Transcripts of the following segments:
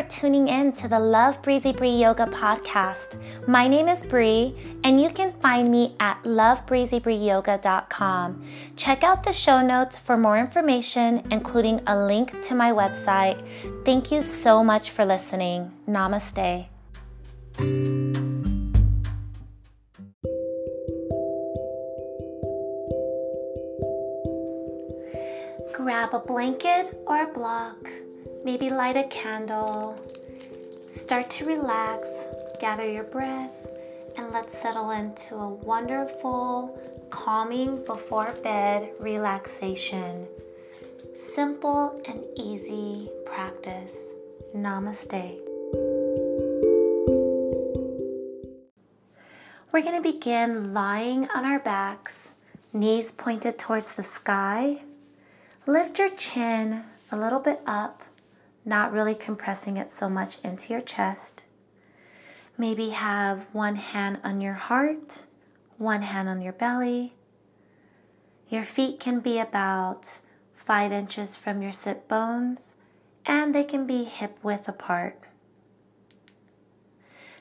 for tuning in to the Love Breezy Bree Yoga podcast. My name is Bree, and you can find me at lovebreezybreeyoga.com. Check out the show notes for more information, including a link to my website. Thank you so much for listening. Namaste. Grab a blanket or a block, maybe light a candle. Start to relax, gather your breath, and let's settle into a wonderful, calming before bed relaxation. Simple and easy practice. Namaste. We're going to begin lying on our backs, knees pointed towards the sky. Lift your chin a little bit up, not really compressing it so much into your chest. Maybe have one hand on your heart, one hand on your belly. Your feet can be about five inches from your sit bones, and they can be hip width apart.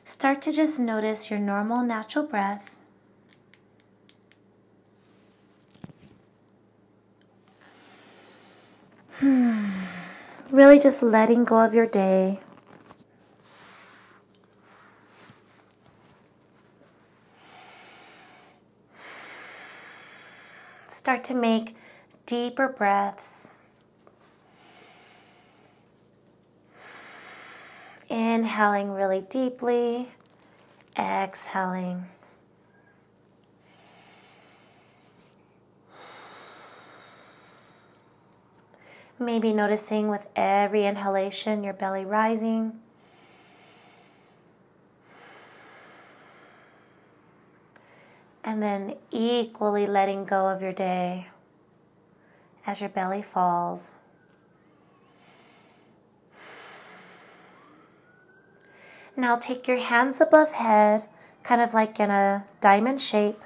Start to just notice your normal natural breath. Hmm. Really just letting go of your day. Start to make deeper breaths. Inhaling really deeply, exhaling. Maybe noticing with every inhalation your belly rising. And then equally letting go of your day as your belly falls. Now take your hands above head, kind of like in a diamond shape,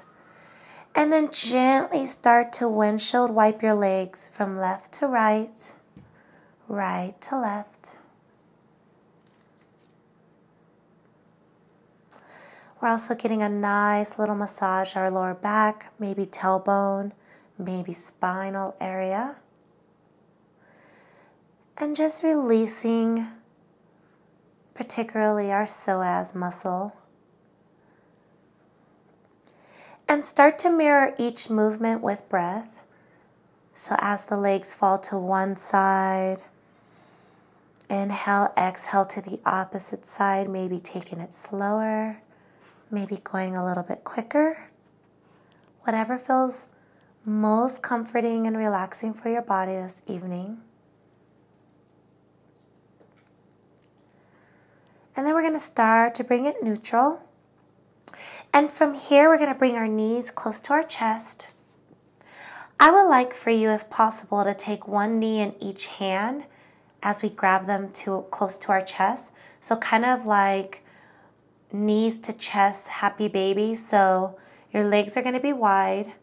and then gently start to windshield wipe your legs from left to right, right to left. We're also getting a nice little massage our lower back, maybe tailbone, maybe spinal area. And just releasing particularly our psoas muscle. And start to mirror each movement with breath. So as the legs fall to one side, inhale, exhale to the opposite side, maybe taking it slower, maybe going a little bit quicker. Whatever feels most comforting and relaxing for your body this evening. And then we're going to start to bring it neutral. And from here, we're going to bring our knees close to our chest. I would like for you, if possible, to take one knee in each hand as we grab them to close to our chest. So kind of like knees to chest, happy baby. So your legs are going to be wide.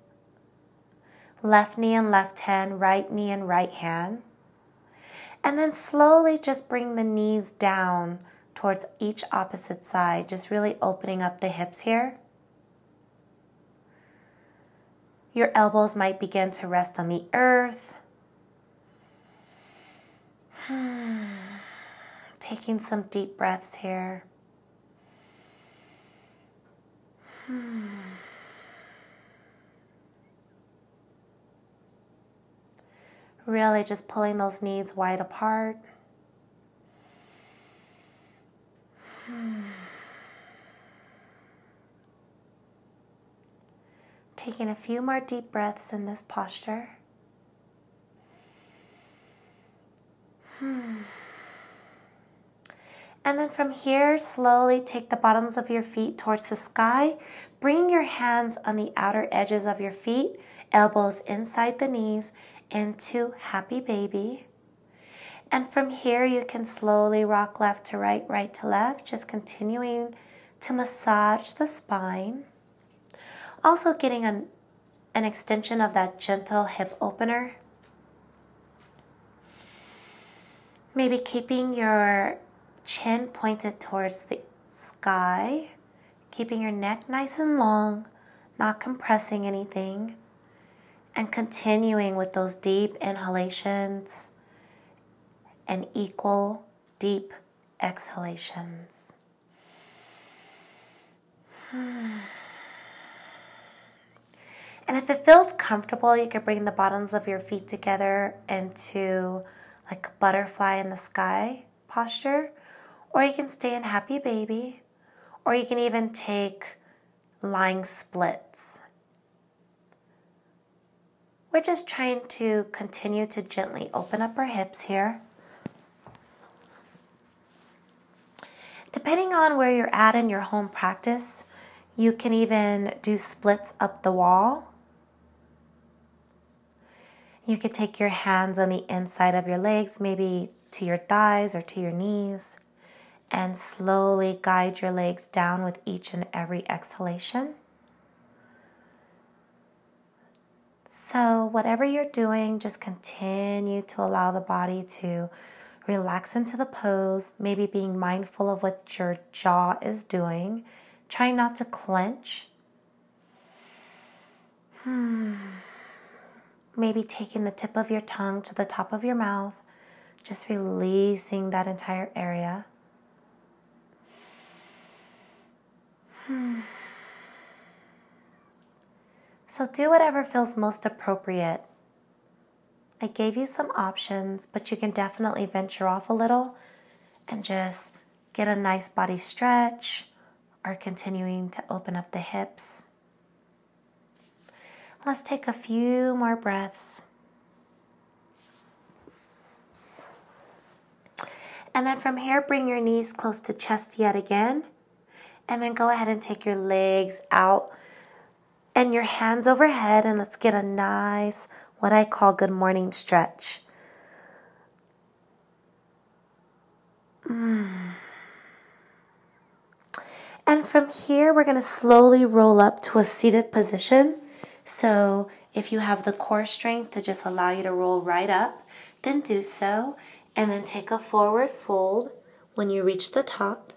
Left knee and left hand, right knee and right hand. And then slowly just bring the knees down towards each opposite side, just really opening up the hips here. Your elbows might begin to rest on the earth. Taking some deep breaths here. Really just pulling those knees wide apart. Taking a few more deep breaths in this posture. Hmm. And then from here, slowly take the bottoms of your feet towards the sky. Bring your hands on the outer edges of your feet, elbows inside the knees, into happy baby. And from here, you can slowly rock left to right, right to left, just continuing to massage the spine. Also, getting an, an extension of that gentle hip opener. Maybe keeping your chin pointed towards the sky, keeping your neck nice and long, not compressing anything, and continuing with those deep inhalations and equal deep exhalations. Hmm. And if it feels comfortable, you could bring the bottoms of your feet together into like a butterfly in the sky posture, or you can stay in happy baby, or you can even take lying splits. We're just trying to continue to gently open up our hips here. Depending on where you're at in your home practice, you can even do splits up the wall. You could take your hands on the inside of your legs, maybe to your thighs or to your knees, and slowly guide your legs down with each and every exhalation. So, whatever you're doing, just continue to allow the body to relax into the pose, maybe being mindful of what your jaw is doing. Trying not to clench. Hmm. Maybe taking the tip of your tongue to the top of your mouth, just releasing that entire area. Hmm. So do whatever feels most appropriate. I gave you some options, but you can definitely venture off a little and just get a nice body stretch or continuing to open up the hips. Let's take a few more breaths. And then from here, bring your knees close to chest yet again. And then go ahead and take your legs out and your hands overhead. And let's get a nice, what I call good morning stretch. Mm. And from here, we're going to slowly roll up to a seated position. So if you have the core strength to just allow you to roll right up, then do so. And then take a forward fold when you reach the top.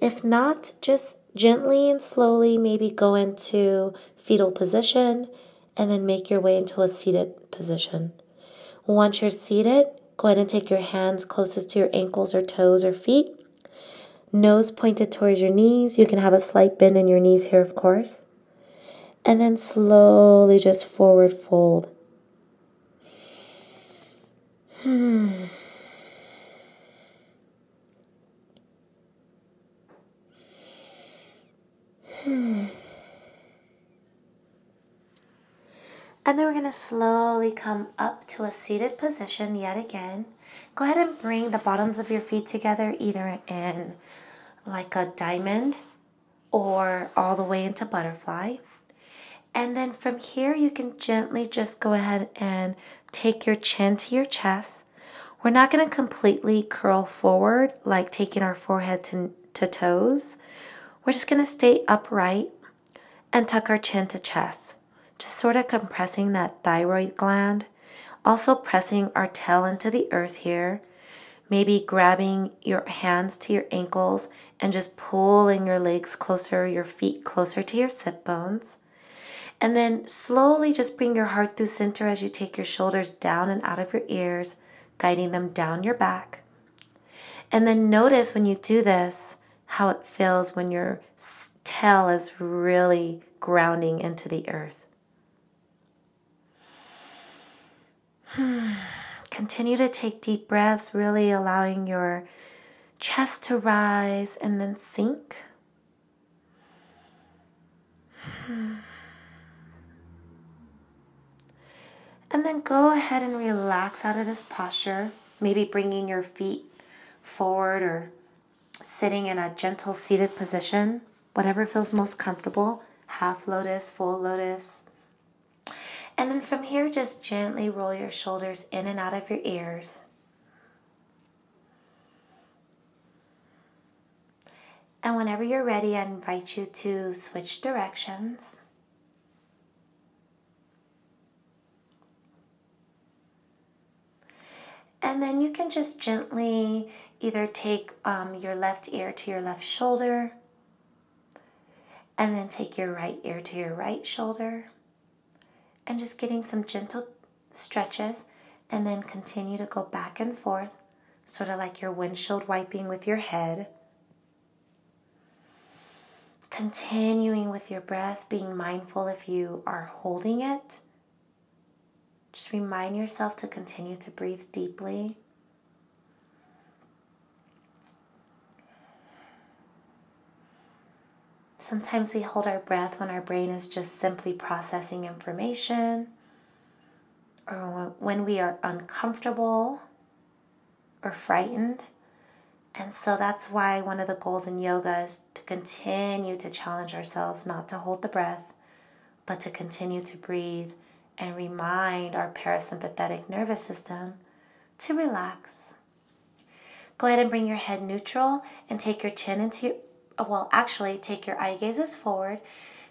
If not, just gently and slowly maybe go into fetal position and then make your way into a seated position. Once you're seated, go ahead and take your hands closest to your ankles or toes or feet. Nose pointed towards your knees. You can have a slight bend in your knees here, of course. And then slowly just forward fold. And then we're going to slowly come up to a seated position yet again. Go ahead and bring the bottoms of your feet together, either in like a diamond or all the way into butterfly. And then from here, you can gently just go ahead and take your chin to your chest. We're not going to completely curl forward, like taking our forehead to, to toes. We're just going to stay upright and tuck our chin to chest just sort of compressing that thyroid gland. Also pressing our tail into the earth here. Maybe grabbing your hands to your ankles and just pulling your legs closer, your feet closer to your sit bones. And then slowly just bring your heart through center as you take your shoulders down and out of your ears, guiding them down your back. And then notice when you do this how it feels when your tail is really grounding into the earth. Continue to take deep breaths, really allowing your chest to rise and then sink. And then go ahead and relax out of this posture, maybe bringing your feet forward or sitting in a gentle seated position, whatever feels most comfortable half lotus, full lotus. And then from here, just gently roll your shoulders in and out of your ears. And whenever you're ready, I invite you to switch directions. And then you can just gently either take um, your left ear to your left shoulder, and then take your right ear to your right shoulder, and just getting some gentle stretches, and then continue to go back and forth, sort of like your windshield wiping with your head. Continuing with your breath, being mindful if you are holding it. Just remind yourself to continue to breathe deeply. Sometimes we hold our breath when our brain is just simply processing information or when we are uncomfortable or frightened. And so that's why one of the goals in yoga is to continue to challenge ourselves not to hold the breath, but to continue to breathe and remind our parasympathetic nervous system to relax. Go ahead and bring your head neutral and take your chin into well, actually, take your eye gazes forward,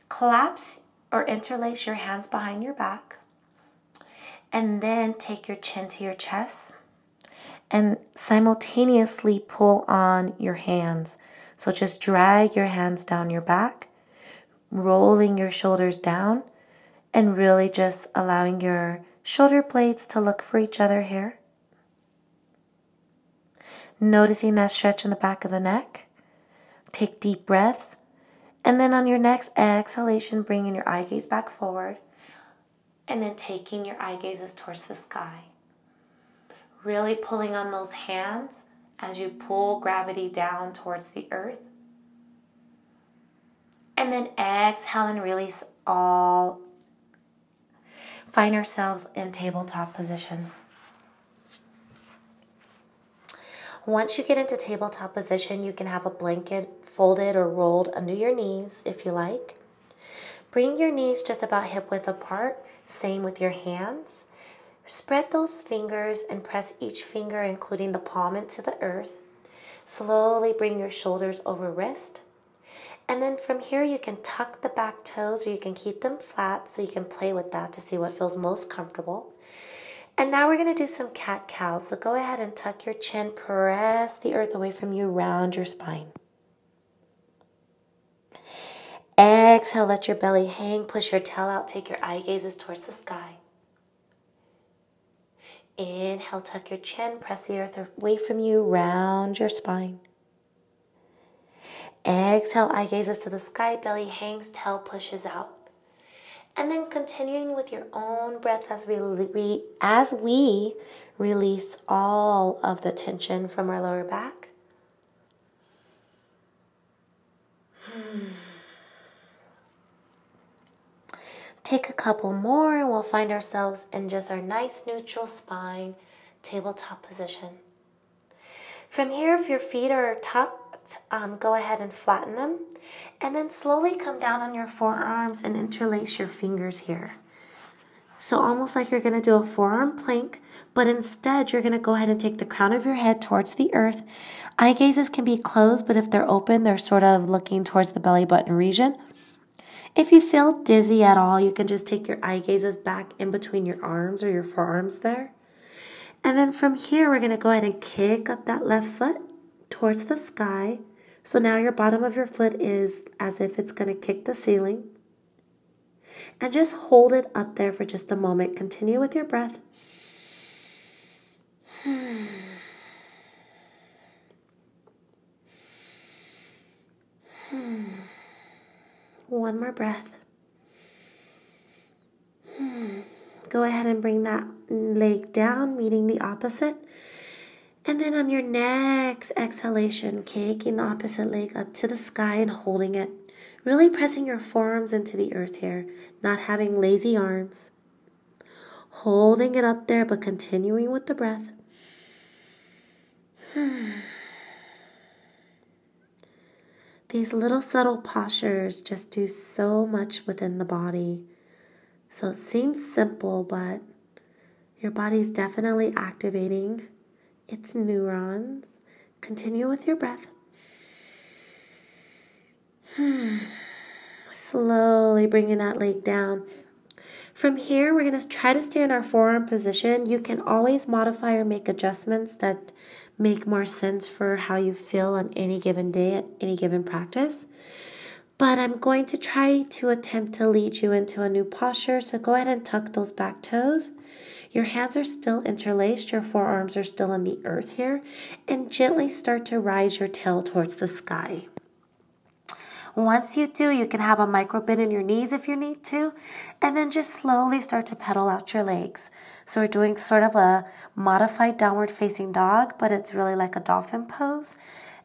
collapse or interlace your hands behind your back, and then take your chin to your chest and simultaneously pull on your hands. So just drag your hands down your back, rolling your shoulders down, and really just allowing your shoulder blades to look for each other here. Noticing that stretch in the back of the neck. Take deep breaths. And then on your next exhalation, bringing your eye gaze back forward. And then taking your eye gazes towards the sky. Really pulling on those hands as you pull gravity down towards the earth. And then exhale and release all. Find ourselves in tabletop position. Once you get into tabletop position, you can have a blanket folded or rolled under your knees if you like. Bring your knees just about hip width apart, same with your hands. Spread those fingers and press each finger, including the palm, into the earth. Slowly bring your shoulders over wrist. And then from here, you can tuck the back toes or you can keep them flat so you can play with that to see what feels most comfortable. And now we're going to do some cat cows. So go ahead and tuck your chin, press the earth away from you, round your spine. Exhale, let your belly hang, push your tail out, take your eye gazes towards the sky. Inhale, tuck your chin, press the earth away from you, round your spine. Exhale, eye gazes to the sky, belly hangs, tail pushes out. And then continuing with your own breath as we as we release all of the tension from our lower back. Take a couple more and we'll find ourselves in just our nice neutral spine tabletop position. From here, if your feet are um, go ahead and flatten them. And then slowly come down on your forearms and interlace your fingers here. So, almost like you're going to do a forearm plank, but instead, you're going to go ahead and take the crown of your head towards the earth. Eye gazes can be closed, but if they're open, they're sort of looking towards the belly button region. If you feel dizzy at all, you can just take your eye gazes back in between your arms or your forearms there. And then from here, we're going to go ahead and kick up that left foot towards the sky. So now your bottom of your foot is as if it's going to kick the ceiling. And just hold it up there for just a moment. Continue with your breath. One more breath. Go ahead and bring that leg down, meeting the opposite. And then on your next exhalation, kicking the opposite leg up to the sky and holding it. Really pressing your forearms into the earth here, not having lazy arms. Holding it up there, but continuing with the breath. These little subtle postures just do so much within the body. So it seems simple, but your body's definitely activating its neurons. Continue with your breath. Slowly bringing that leg down. From here, we're going to try to stay in our forearm position. You can always modify or make adjustments that make more sense for how you feel on any given day at any given practice. But I'm going to try to attempt to lead you into a new posture. So go ahead and tuck those back toes. Your hands are still interlaced, your forearms are still in the earth here, and gently start to rise your tail towards the sky. Once you do, you can have a micro bend in your knees if you need to, and then just slowly start to pedal out your legs. So we're doing sort of a modified downward facing dog, but it's really like a dolphin pose.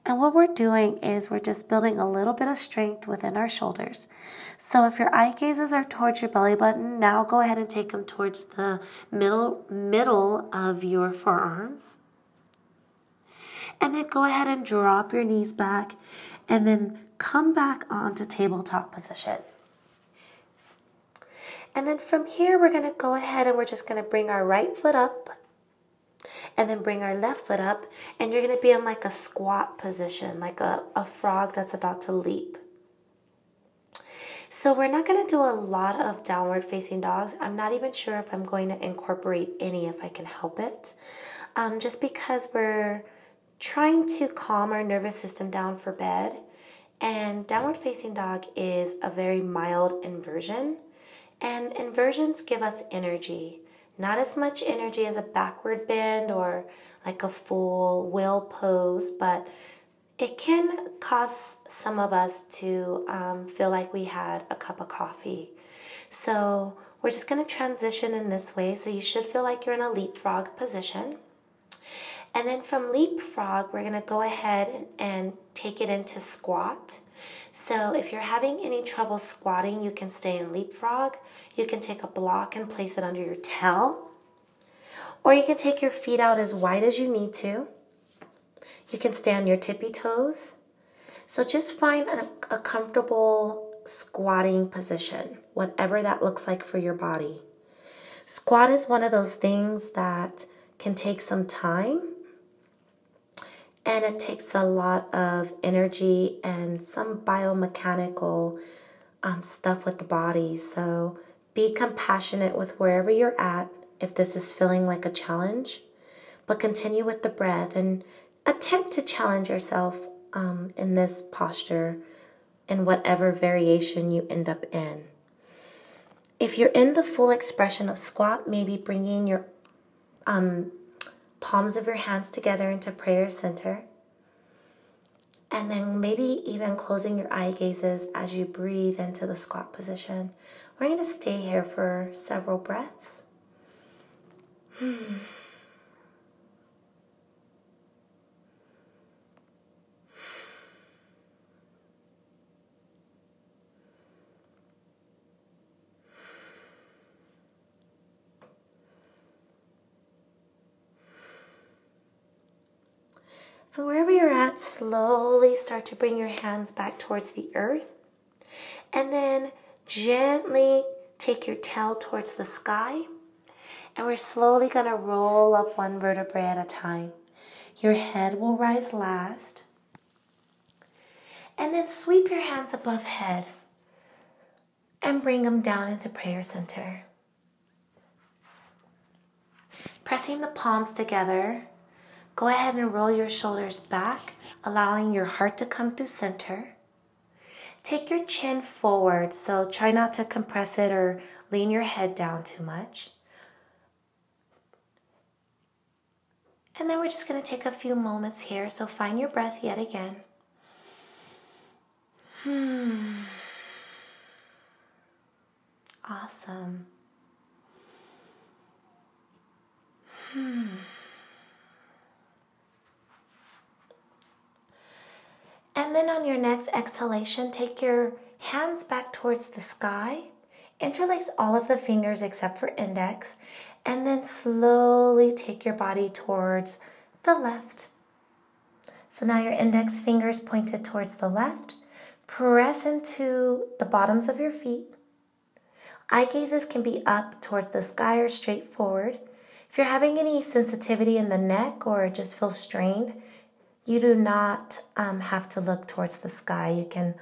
And what we're doing is we're just building a little bit of strength within our shoulders. So if your eye gazes are towards your belly button, now go ahead and take them towards the middle middle of your forearms. And then go ahead and drop your knees back and then come back onto tabletop position. And then from here, we're going to go ahead and we're just going to bring our right foot up and then bring our left foot up and you're going to be in like a squat position, like a, a frog that's about to leap. So we're not going to do a lot of downward facing dogs. I'm not even sure if I'm going to incorporate any if I can help it. Um, just because we're trying to calm our nervous system down for bed. And downward facing dog is a very mild inversion. And inversions give us energy. Not as much energy as a backward bend or like a full whale pose, but it can cause some of us to um, feel like we had a cup of coffee. So we're just going to transition in this way. So you should feel like you're in a leapfrog position. And then from leapfrog, we're going to go ahead and take it into squat. So if you're having any trouble squatting, you can stay in leapfrog. You can take a block and place it under your tail. Or you can take your feet out as wide as you need to. You can stay on your tippy toes. So just find a, a comfortable squatting position, whatever that looks like for your body. Squat is one of those things that can take some time and it takes a lot of energy and some biomechanical um, stuff with the body. So be compassionate with wherever you're at if this is feeling like a challenge, but continue with the breath and attempt to challenge yourself um, in this posture in whatever variation you end up in. If you're in the full expression of squat, maybe bringing your um, palms of your hands together into prayer center. And then maybe even closing your eye gazes as you breathe into the squat position. We're going to stay here for several breaths. Hmm. And wherever you're at, slowly start to bring your hands back towards the earth. And then gently take your tail towards the sky. And we're slowly going to roll up one vertebrae at a time. Your head will rise last. And then sweep your hands above head and bring them down into prayer center. Pressing the palms together, Go ahead and roll your shoulders back, allowing your heart to come through center. Take your chin forward, so try not to compress it or lean your head down too much. And then we're just going to take a few moments here, so find your breath yet again. Hmm. Awesome. Hmm. And then on your next exhalation, take your hands back towards the sky. Interlace all of the fingers except for index. And then slowly take your body towards the left. So now your index fingers pointed towards the left. Press into the bottoms of your feet. Eye gazes can be up towards the sky or straight forward. If you're having any sensitivity in the neck or just feel strained, you do not um, have to look towards the sky. You can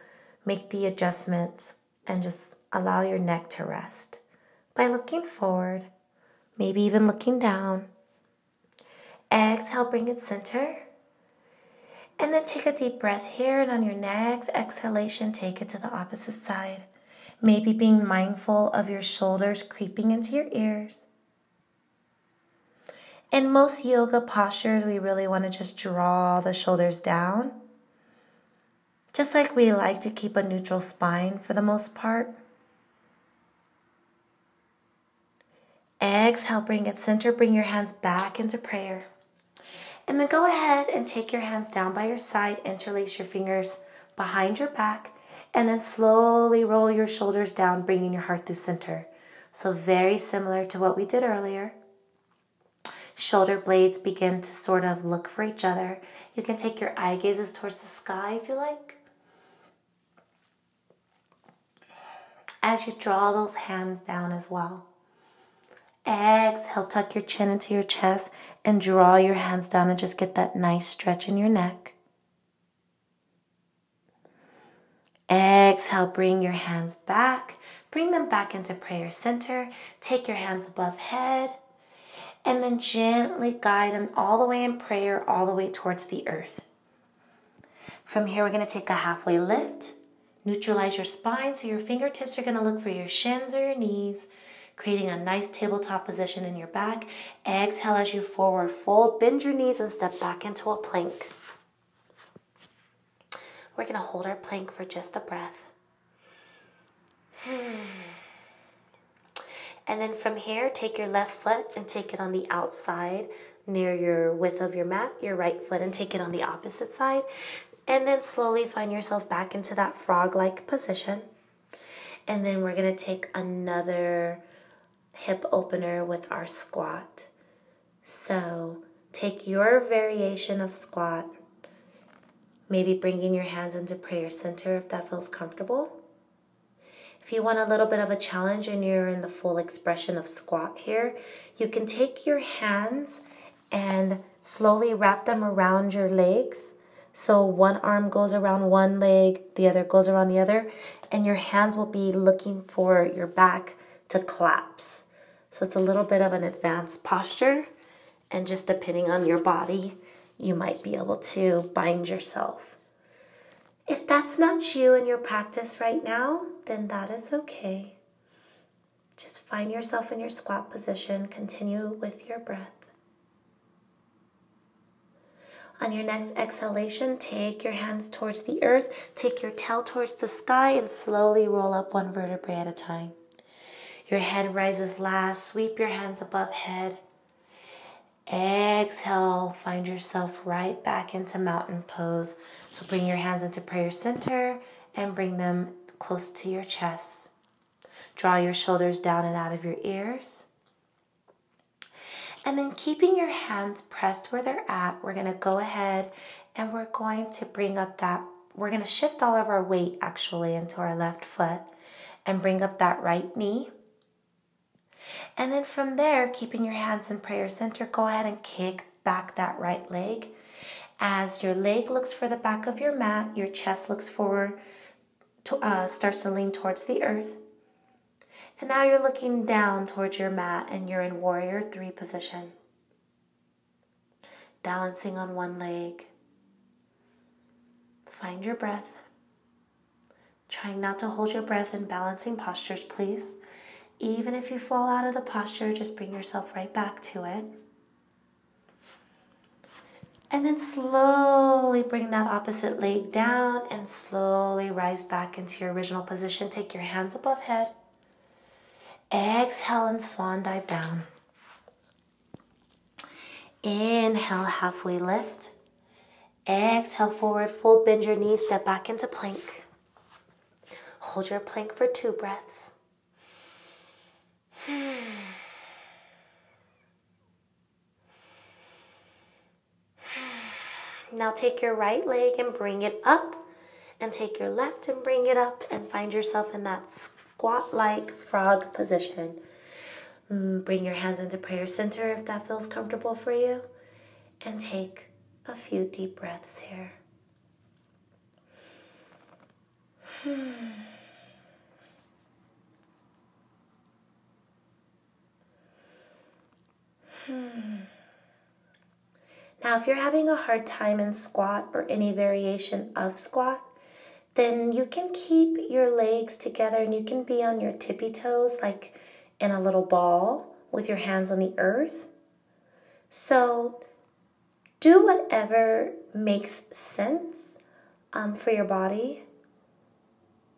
make the adjustments and just allow your neck to rest. by looking forward, maybe even looking down. Exhale, bring it center. And then take a deep breath here, and on your next exhalation, take it to the opposite side. Maybe being mindful of your shoulders creeping into your ears. In most yoga postures, we really want to just draw the shoulders down. Just like we like to keep a neutral spine for the most part. Exhale, bring it center, bring your hands back into prayer. And then go ahead and take your hands down by your side, interlace your fingers behind your back, and then slowly roll your shoulders down, bringing your heart through center. So, very similar to what we did earlier. Shoulder blades begin to sort of look for each other. You can take your eye gazes towards the sky if you like. As you draw those hands down as well. Exhale, tuck your chin into your chest and draw your hands down and just get that nice stretch in your neck. Exhale, bring your hands back. Bring them back into prayer center. Take your hands above head. And then gently guide them all the way in prayer, all the way towards the earth. From here, we're going to take a halfway lift. Neutralize your spine so your fingertips are going to look for your shins or your knees creating a nice tabletop position in your back. Exhale as you forward fold, bend your knees and step back into a plank. We're going to hold our plank for just a breath. Hmm. And then from here, take your left foot and take it on the outside near your width of your mat, your right foot, and take it on the opposite side. And then slowly find yourself back into that frog like position. And then we're to take another hip opener with our squat. So take your variation of squat, maybe bringing your hands into prayer center if that feels comfortable. If you want a little bit of a challenge and you're in the full expression of squat here, you can take your hands and slowly wrap them around your legs. So one arm goes around one leg, the other goes around the other, and your hands will be looking for your back to collapse. So it's a little bit of an advanced posture. And just depending on your body, you might be able to bind yourself. If that's not you in your practice right now, then that is okay. Just find yourself in your squat position. Continue with your breath. On your next exhalation, take your hands towards the earth, take your tail towards the sky, and slowly roll up one vertebrae at a time. Your head rises last. Sweep your hands above head. Exhale, find yourself right back into mountain pose. So bring your hands into prayer center and bring them close to your chest. Draw your shoulders down and out of your ears. And then keeping your hands pressed where they're at, we're going to go ahead and we're going to bring up that, we're going to shift all of our weight actually into our left foot and bring up that right knee. And then from there, keeping your hands in prayer center, go ahead and kick back that right leg. As your leg looks for the back of your mat, your chest looks forward, to, uh, starts to lean towards the earth. And now you're looking down towards your mat and you're in warrior three position. Balancing on one leg. Find your breath. Trying not to hold your breath in balancing postures, please. Even if you fall out of the posture, just bring yourself right back to it. And then slowly bring that opposite leg down and slowly rise back into your original position. Take your hands above head. Exhale and swan dive down. Inhale, halfway lift. Exhale, forward fold, bend your knees, step back into plank. Hold your plank for two breaths. Now take your right leg and bring it up, and take your left and bring it up, and find yourself in that squat like frog position. Mm, bring your hands into prayer center if that feels comfortable for you, and take a few deep breaths here. Hmm. Now, if you're having a hard time in squat or any variation of squat, then you can keep your legs together and you can be on your tippy toes like in a little ball with your hands on the earth. So do whatever makes sense um, for your body.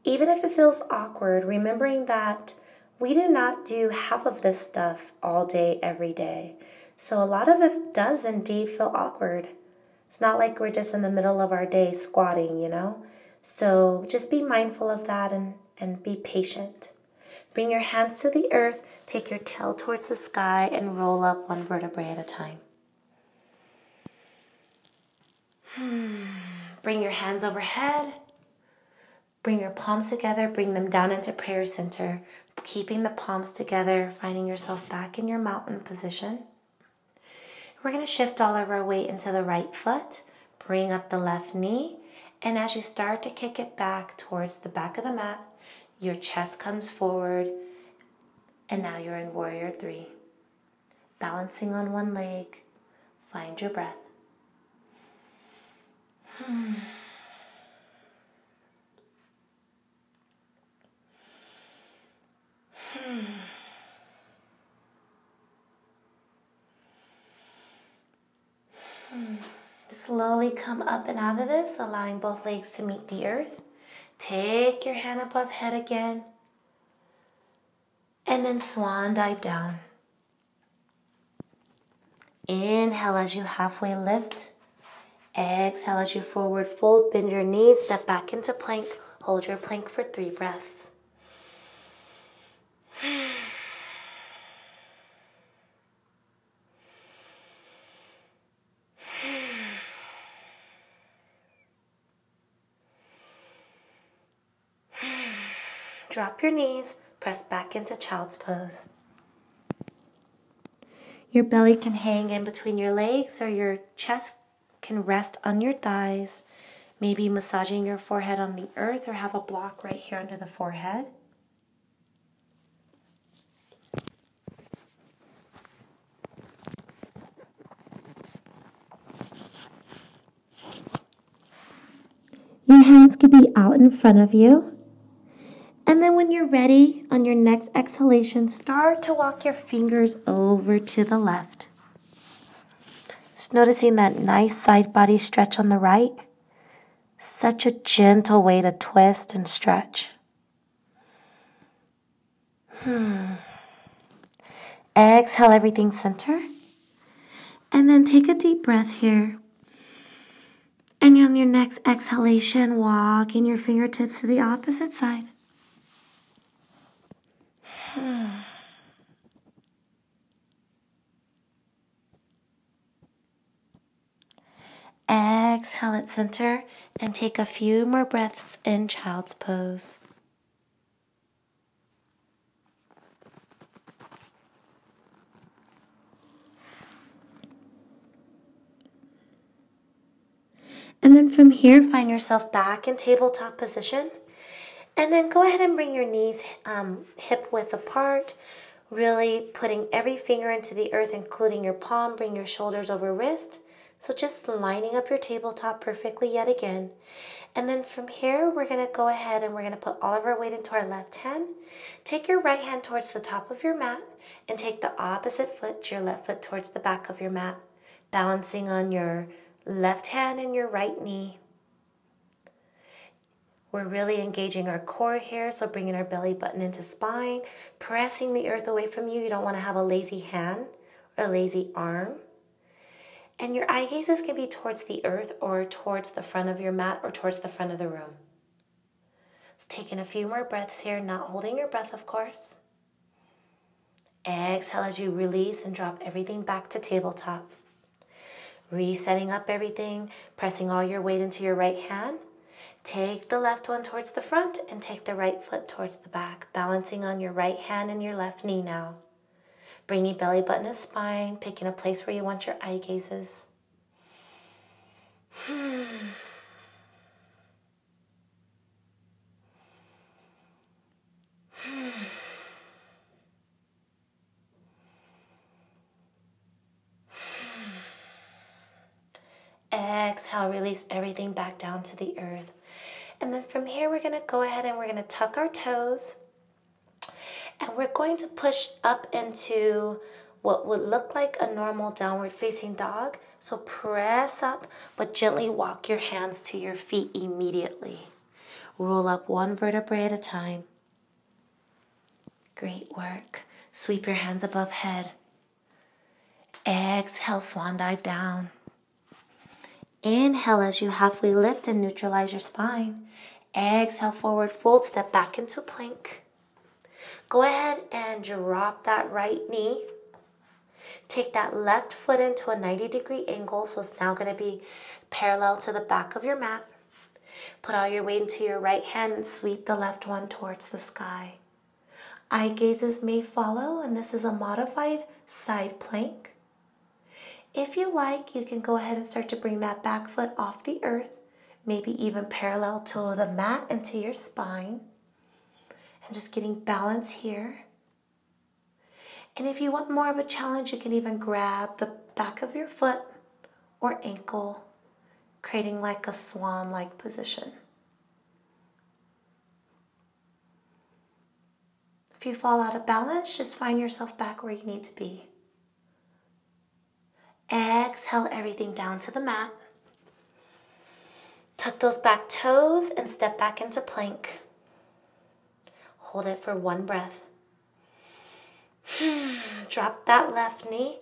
Even if it feels awkward, remembering that we do not do half of this stuff all day, every day. So a lot of it does indeed feel awkward. It's not like we're just in the middle of our day squatting, you know? So just be mindful of that and, and be patient. Bring your hands to the earth, take your tail towards the sky, and roll up one vertebrae at a time. Bring your hands overhead. Bring your palms together, bring them down into prayer center, keeping the palms together, finding yourself back in your mountain position. We're to shift all of our weight into the right foot, bring up the left knee, and as you start to kick it back towards the back of the mat, your chest comes forward, and now you're in Warrior Three. Balancing on one leg, find your breath. Hmm. Hmm. Slowly come up and out of this, allowing both legs to meet the earth. Take your hand above head again. And then swan dive down. Inhale as you halfway lift. Exhale as you forward fold, bend your knees, step back into plank. Hold your plank for three breaths. Drop your knees, press back into child's pose. Your belly can hang in between your legs or your chest can rest on your thighs. Maybe massaging your forehead on the earth or have a block right here under the forehead. Your hands could be out in front of you. And then when you're ready, on your next exhalation, start to walk your fingers over to the left. Just noticing that nice side body stretch on the right. Such a gentle way to twist and stretch. Hmm. Exhale everything center. And then take a deep breath here. And on your next exhalation, walking your fingertips to the opposite side. Exhale at center and take a few more breaths in child's pose. And then from here, find yourself back in tabletop position. And then go ahead and bring your knees um, hip width apart, really putting every finger into the earth, including your palm. Bring your shoulders over wrist. So just lining up your tabletop perfectly yet again. And then from here, we're to go ahead and we're to put all of our weight into our left hand. Take your right hand towards the top of your mat and take the opposite foot, your left foot, towards the back of your mat, balancing on your left hand and your right knee. We're really engaging our core here, so bringing our belly button into spine, pressing the earth away from you. You don't want to have a lazy hand or a lazy arm. And your eye gazes can be towards the earth or towards the front of your mat or towards the front of the room. Taking a few more breaths here, not holding your breath, of course. Exhale as you release and drop everything back to tabletop. Resetting up everything, pressing all your weight into your right hand Take the left one towards the front and take the right foot towards the back, balancing on your right hand and your left knee now. Bring your belly button to spine, picking a place where you want your eye gazes. exhale, release everything back down to the earth. And then from here, we're to go ahead and we're to tuck our toes. And we're going to push up into what would look like a normal downward facing dog. So press up, but gently walk your hands to your feet immediately. Roll up one vertebrae at a time. Great work. Sweep your hands above head. Exhale, swan dive down. Inhale as you halfway lift and neutralize your spine. Exhale, forward fold, step back into plank. Go ahead and drop that right knee. Take that left foot into a 90 degree angle, so it's now going to be parallel to the back of your mat. Put all your weight into your right hand and sweep the left one towards the sky. Eye gazes may follow, and this is a modified side plank. If you like, you can go ahead and start to bring that back foot off the earth, maybe even parallel to the mat and to your spine. And just getting balance here. And if you want more of a challenge, you can even grab the back of your foot or ankle, creating like a swan like position. If you fall out of balance, just find yourself back where you need to be. Exhale everything down to the mat. Tuck those back toes and step back into plank. Hold it for one breath. Drop that left knee.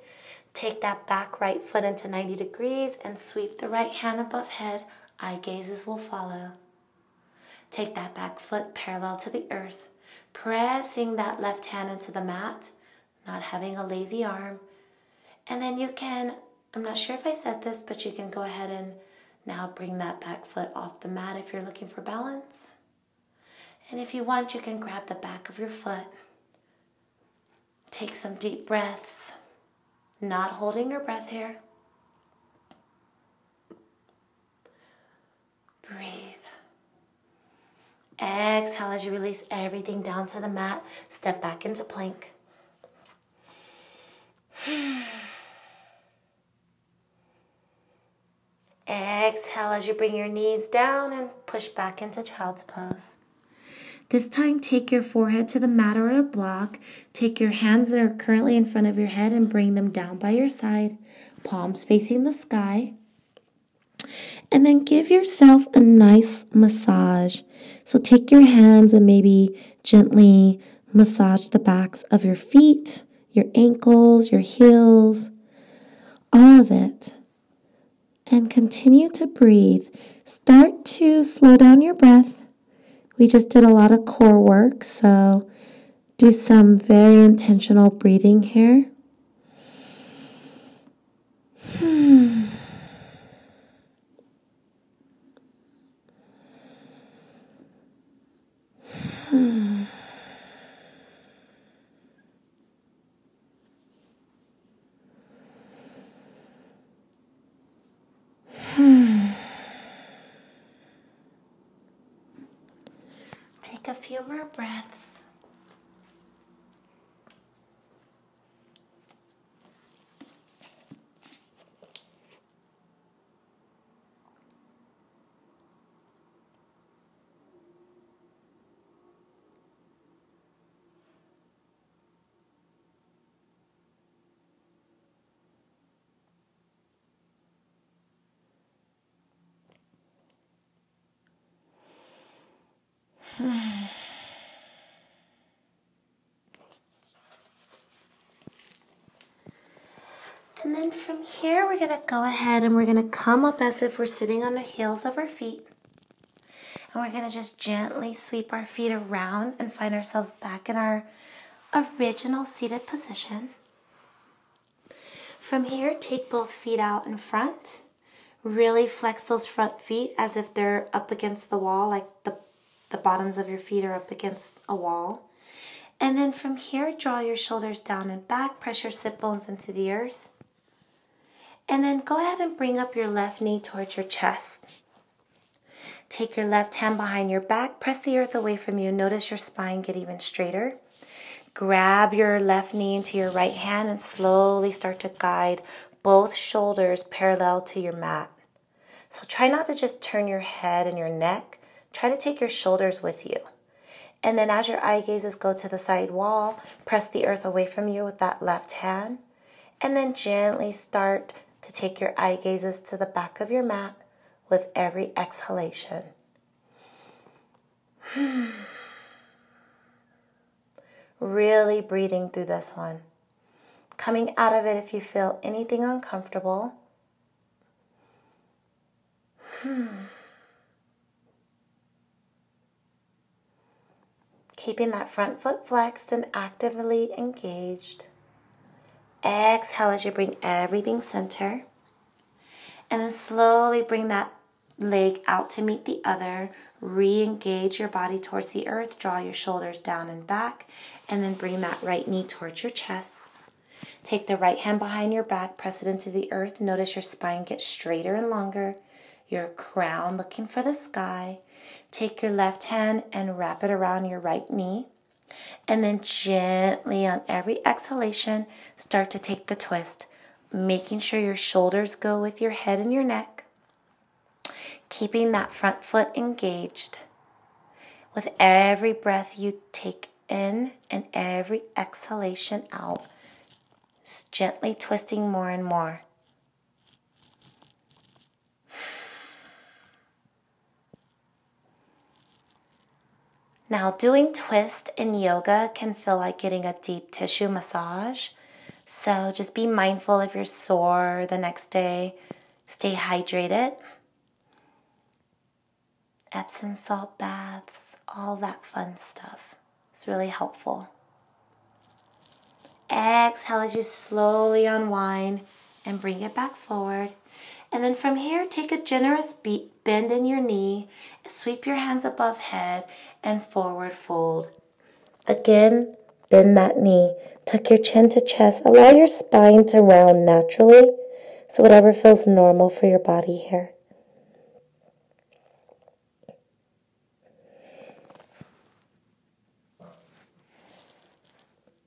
Take that back right foot into 90 degrees and sweep the right hand above head. Eye gazes will follow. Take that back foot parallel to the earth, pressing that left hand into the mat, not having a lazy arm. And then you can, I'm not sure if I said this, but you can go ahead and now bring that back foot off the mat if you're looking for balance. And if you want, you can grab the back of your foot Take some deep breaths, not holding your breath here. Breathe. Exhale as you release everything down to the mat. Step back into plank. Exhale as you bring your knees down and push back into child's pose. This time, take your forehead to the mat or a block. Take your hands that are currently in front of your head and bring them down by your side, palms facing the sky. And then give yourself a nice massage. So take your hands and maybe gently massage the backs of your feet, your ankles, your heels, all of it. And continue to breathe. Start to slow down your breath we just did a lot of core work, so do some very intentional breathing here. Hmm. Hmm. a few more breaths. And then from here, we're going to go ahead and we're going to come up as if we're sitting on the heels of our feet. And we're going to just gently sweep our feet around and find ourselves back in our original seated position. From here, take both feet out in front. Really flex those front feet as if they're up against the wall, like the, the bottoms of your feet are up against a wall. And then from here, draw your shoulders down and back, press your sit bones into the earth. And then go ahead and bring up your left knee towards your chest. Take your left hand behind your back, press the earth away from you. Notice your spine get even straighter. Grab your left knee into your right hand and slowly start to guide both shoulders parallel to your mat. So try not to just turn your head and your neck. Try to take your shoulders with you. And then as your eye gazes go to the side wall, press the earth away from you with that left hand. And then gently start to take your eye gazes to the back of your mat with every exhalation. really breathing through this one. Coming out of it if you feel anything uncomfortable. Keeping that front foot flexed and actively engaged. Exhale as you bring everything center. And then slowly bring that leg out to meet the other. Re engage your body towards the earth. Draw your shoulders down and back. And then bring that right knee towards your chest. Take the right hand behind your back, press it into the earth. Notice your spine gets straighter and longer. Your crown looking for the sky. Take your left hand and wrap it around your right knee. And then gently on every exhalation, start to take the twist, making sure your shoulders go with your head and your neck, keeping that front foot engaged. With every breath you take in and every exhalation out, gently twisting more and more. Now, doing twist in yoga can feel like getting a deep tissue massage. So just be mindful if you're sore the next day. Stay hydrated. Epsom salt baths, all that fun stuff. It's really helpful. Exhale as you slowly unwind and bring it back forward. And then from here, take a generous beat, bend in your knee, sweep your hands above head, and forward fold. Again, bend that knee. Tuck your chin to chest. Allow your spine to round naturally. So, whatever feels normal for your body here.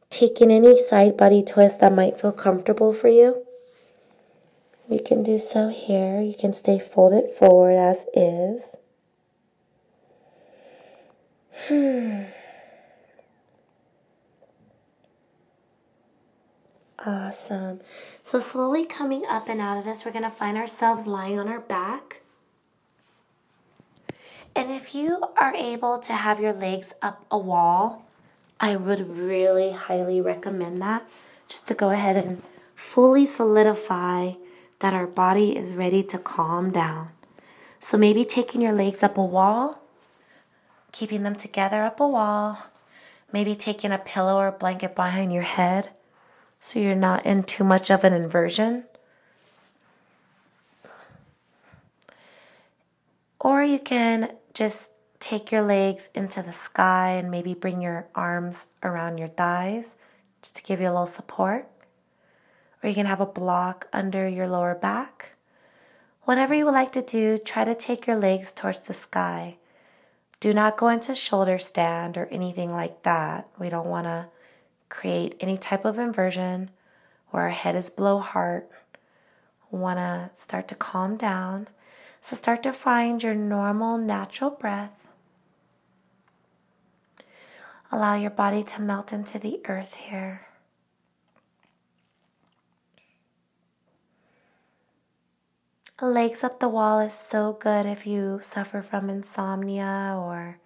Taking any side body twist that might feel comfortable for you. You can do so here. You can stay folded forward as is. Awesome. So, slowly coming up and out of this, we're going to find ourselves lying on our back. And if you are able to have your legs up a wall, I would really highly recommend that just to go ahead and fully solidify that our body is ready to calm down. So maybe taking your legs up a wall, keeping them together up a wall, maybe taking a pillow or blanket behind your head so you're not in too much of an inversion. Or you can just take your legs into the sky and maybe bring your arms around your thighs just to give you a little support or you can have a block under your lower back. Whatever you would like to do, try to take your legs towards the sky. Do not go into shoulder stand or anything like that. We don't want to create any type of inversion where our head is below heart. Want to start to calm down. So start to find your normal, natural breath. Allow your body to melt into the earth here. Legs up the wall is so good if you suffer from insomnia or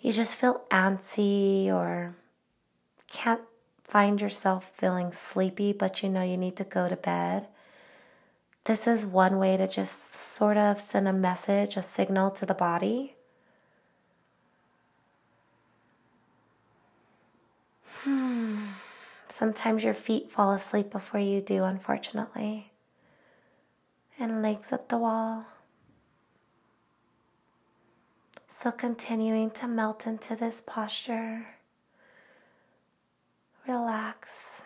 you just feel antsy or can't find yourself feeling sleepy, but you know you need to go to bed. This is one way to just sort of send a message, a signal to the body. Hmm. Sometimes your feet fall asleep before you do, unfortunately and legs up the wall. So continuing to melt into this posture. Relax.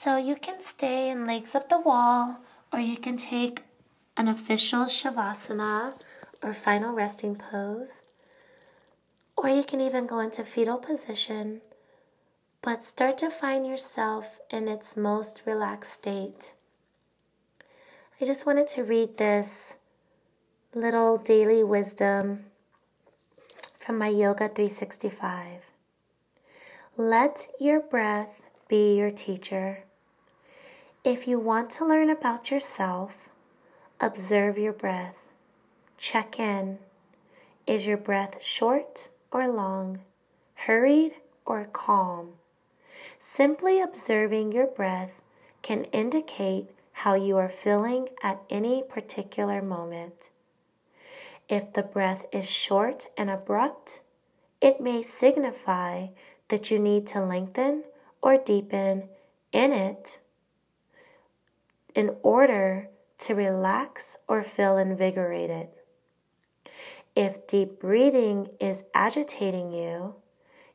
So you can stay in legs up the wall, or you can take an official Shavasana or final resting pose. Or you can even go into fetal position, but start to find yourself in its most relaxed state. I just wanted to read this little daily wisdom from my Yoga 365. Let your breath be your teacher. If you want to learn about yourself, observe your breath. Check in. Is your breath short or long, hurried or calm? Simply observing your breath can indicate how you are feeling at any particular moment. If the breath is short and abrupt, it may signify that you need to lengthen or deepen in it in order to relax or feel invigorated. If deep breathing is agitating you,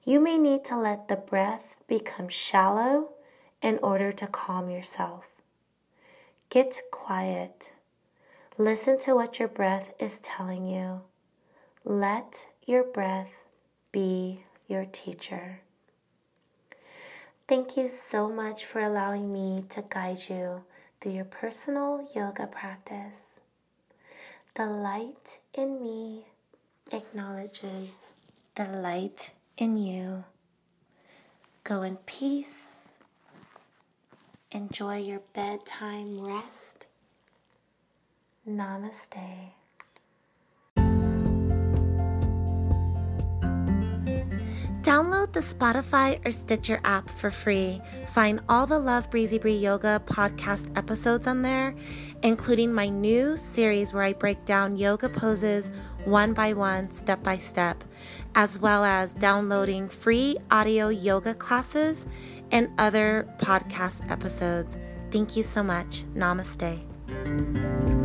you may need to let the breath become shallow in order to calm yourself. Get quiet. Listen to what your breath is telling you. Let your breath be your teacher. Thank you so much for allowing me to guide you through your personal yoga practice. The light in me acknowledges the light in you. Go in peace Enjoy your bedtime rest. Namaste. Download the Spotify or Stitcher app for free. Find all the Love Breezy Bree Yoga podcast episodes on there, including my new series where I break down yoga poses one by one, step by step, as well as downloading free audio yoga classes and other podcast episodes. Thank you so much. Namaste.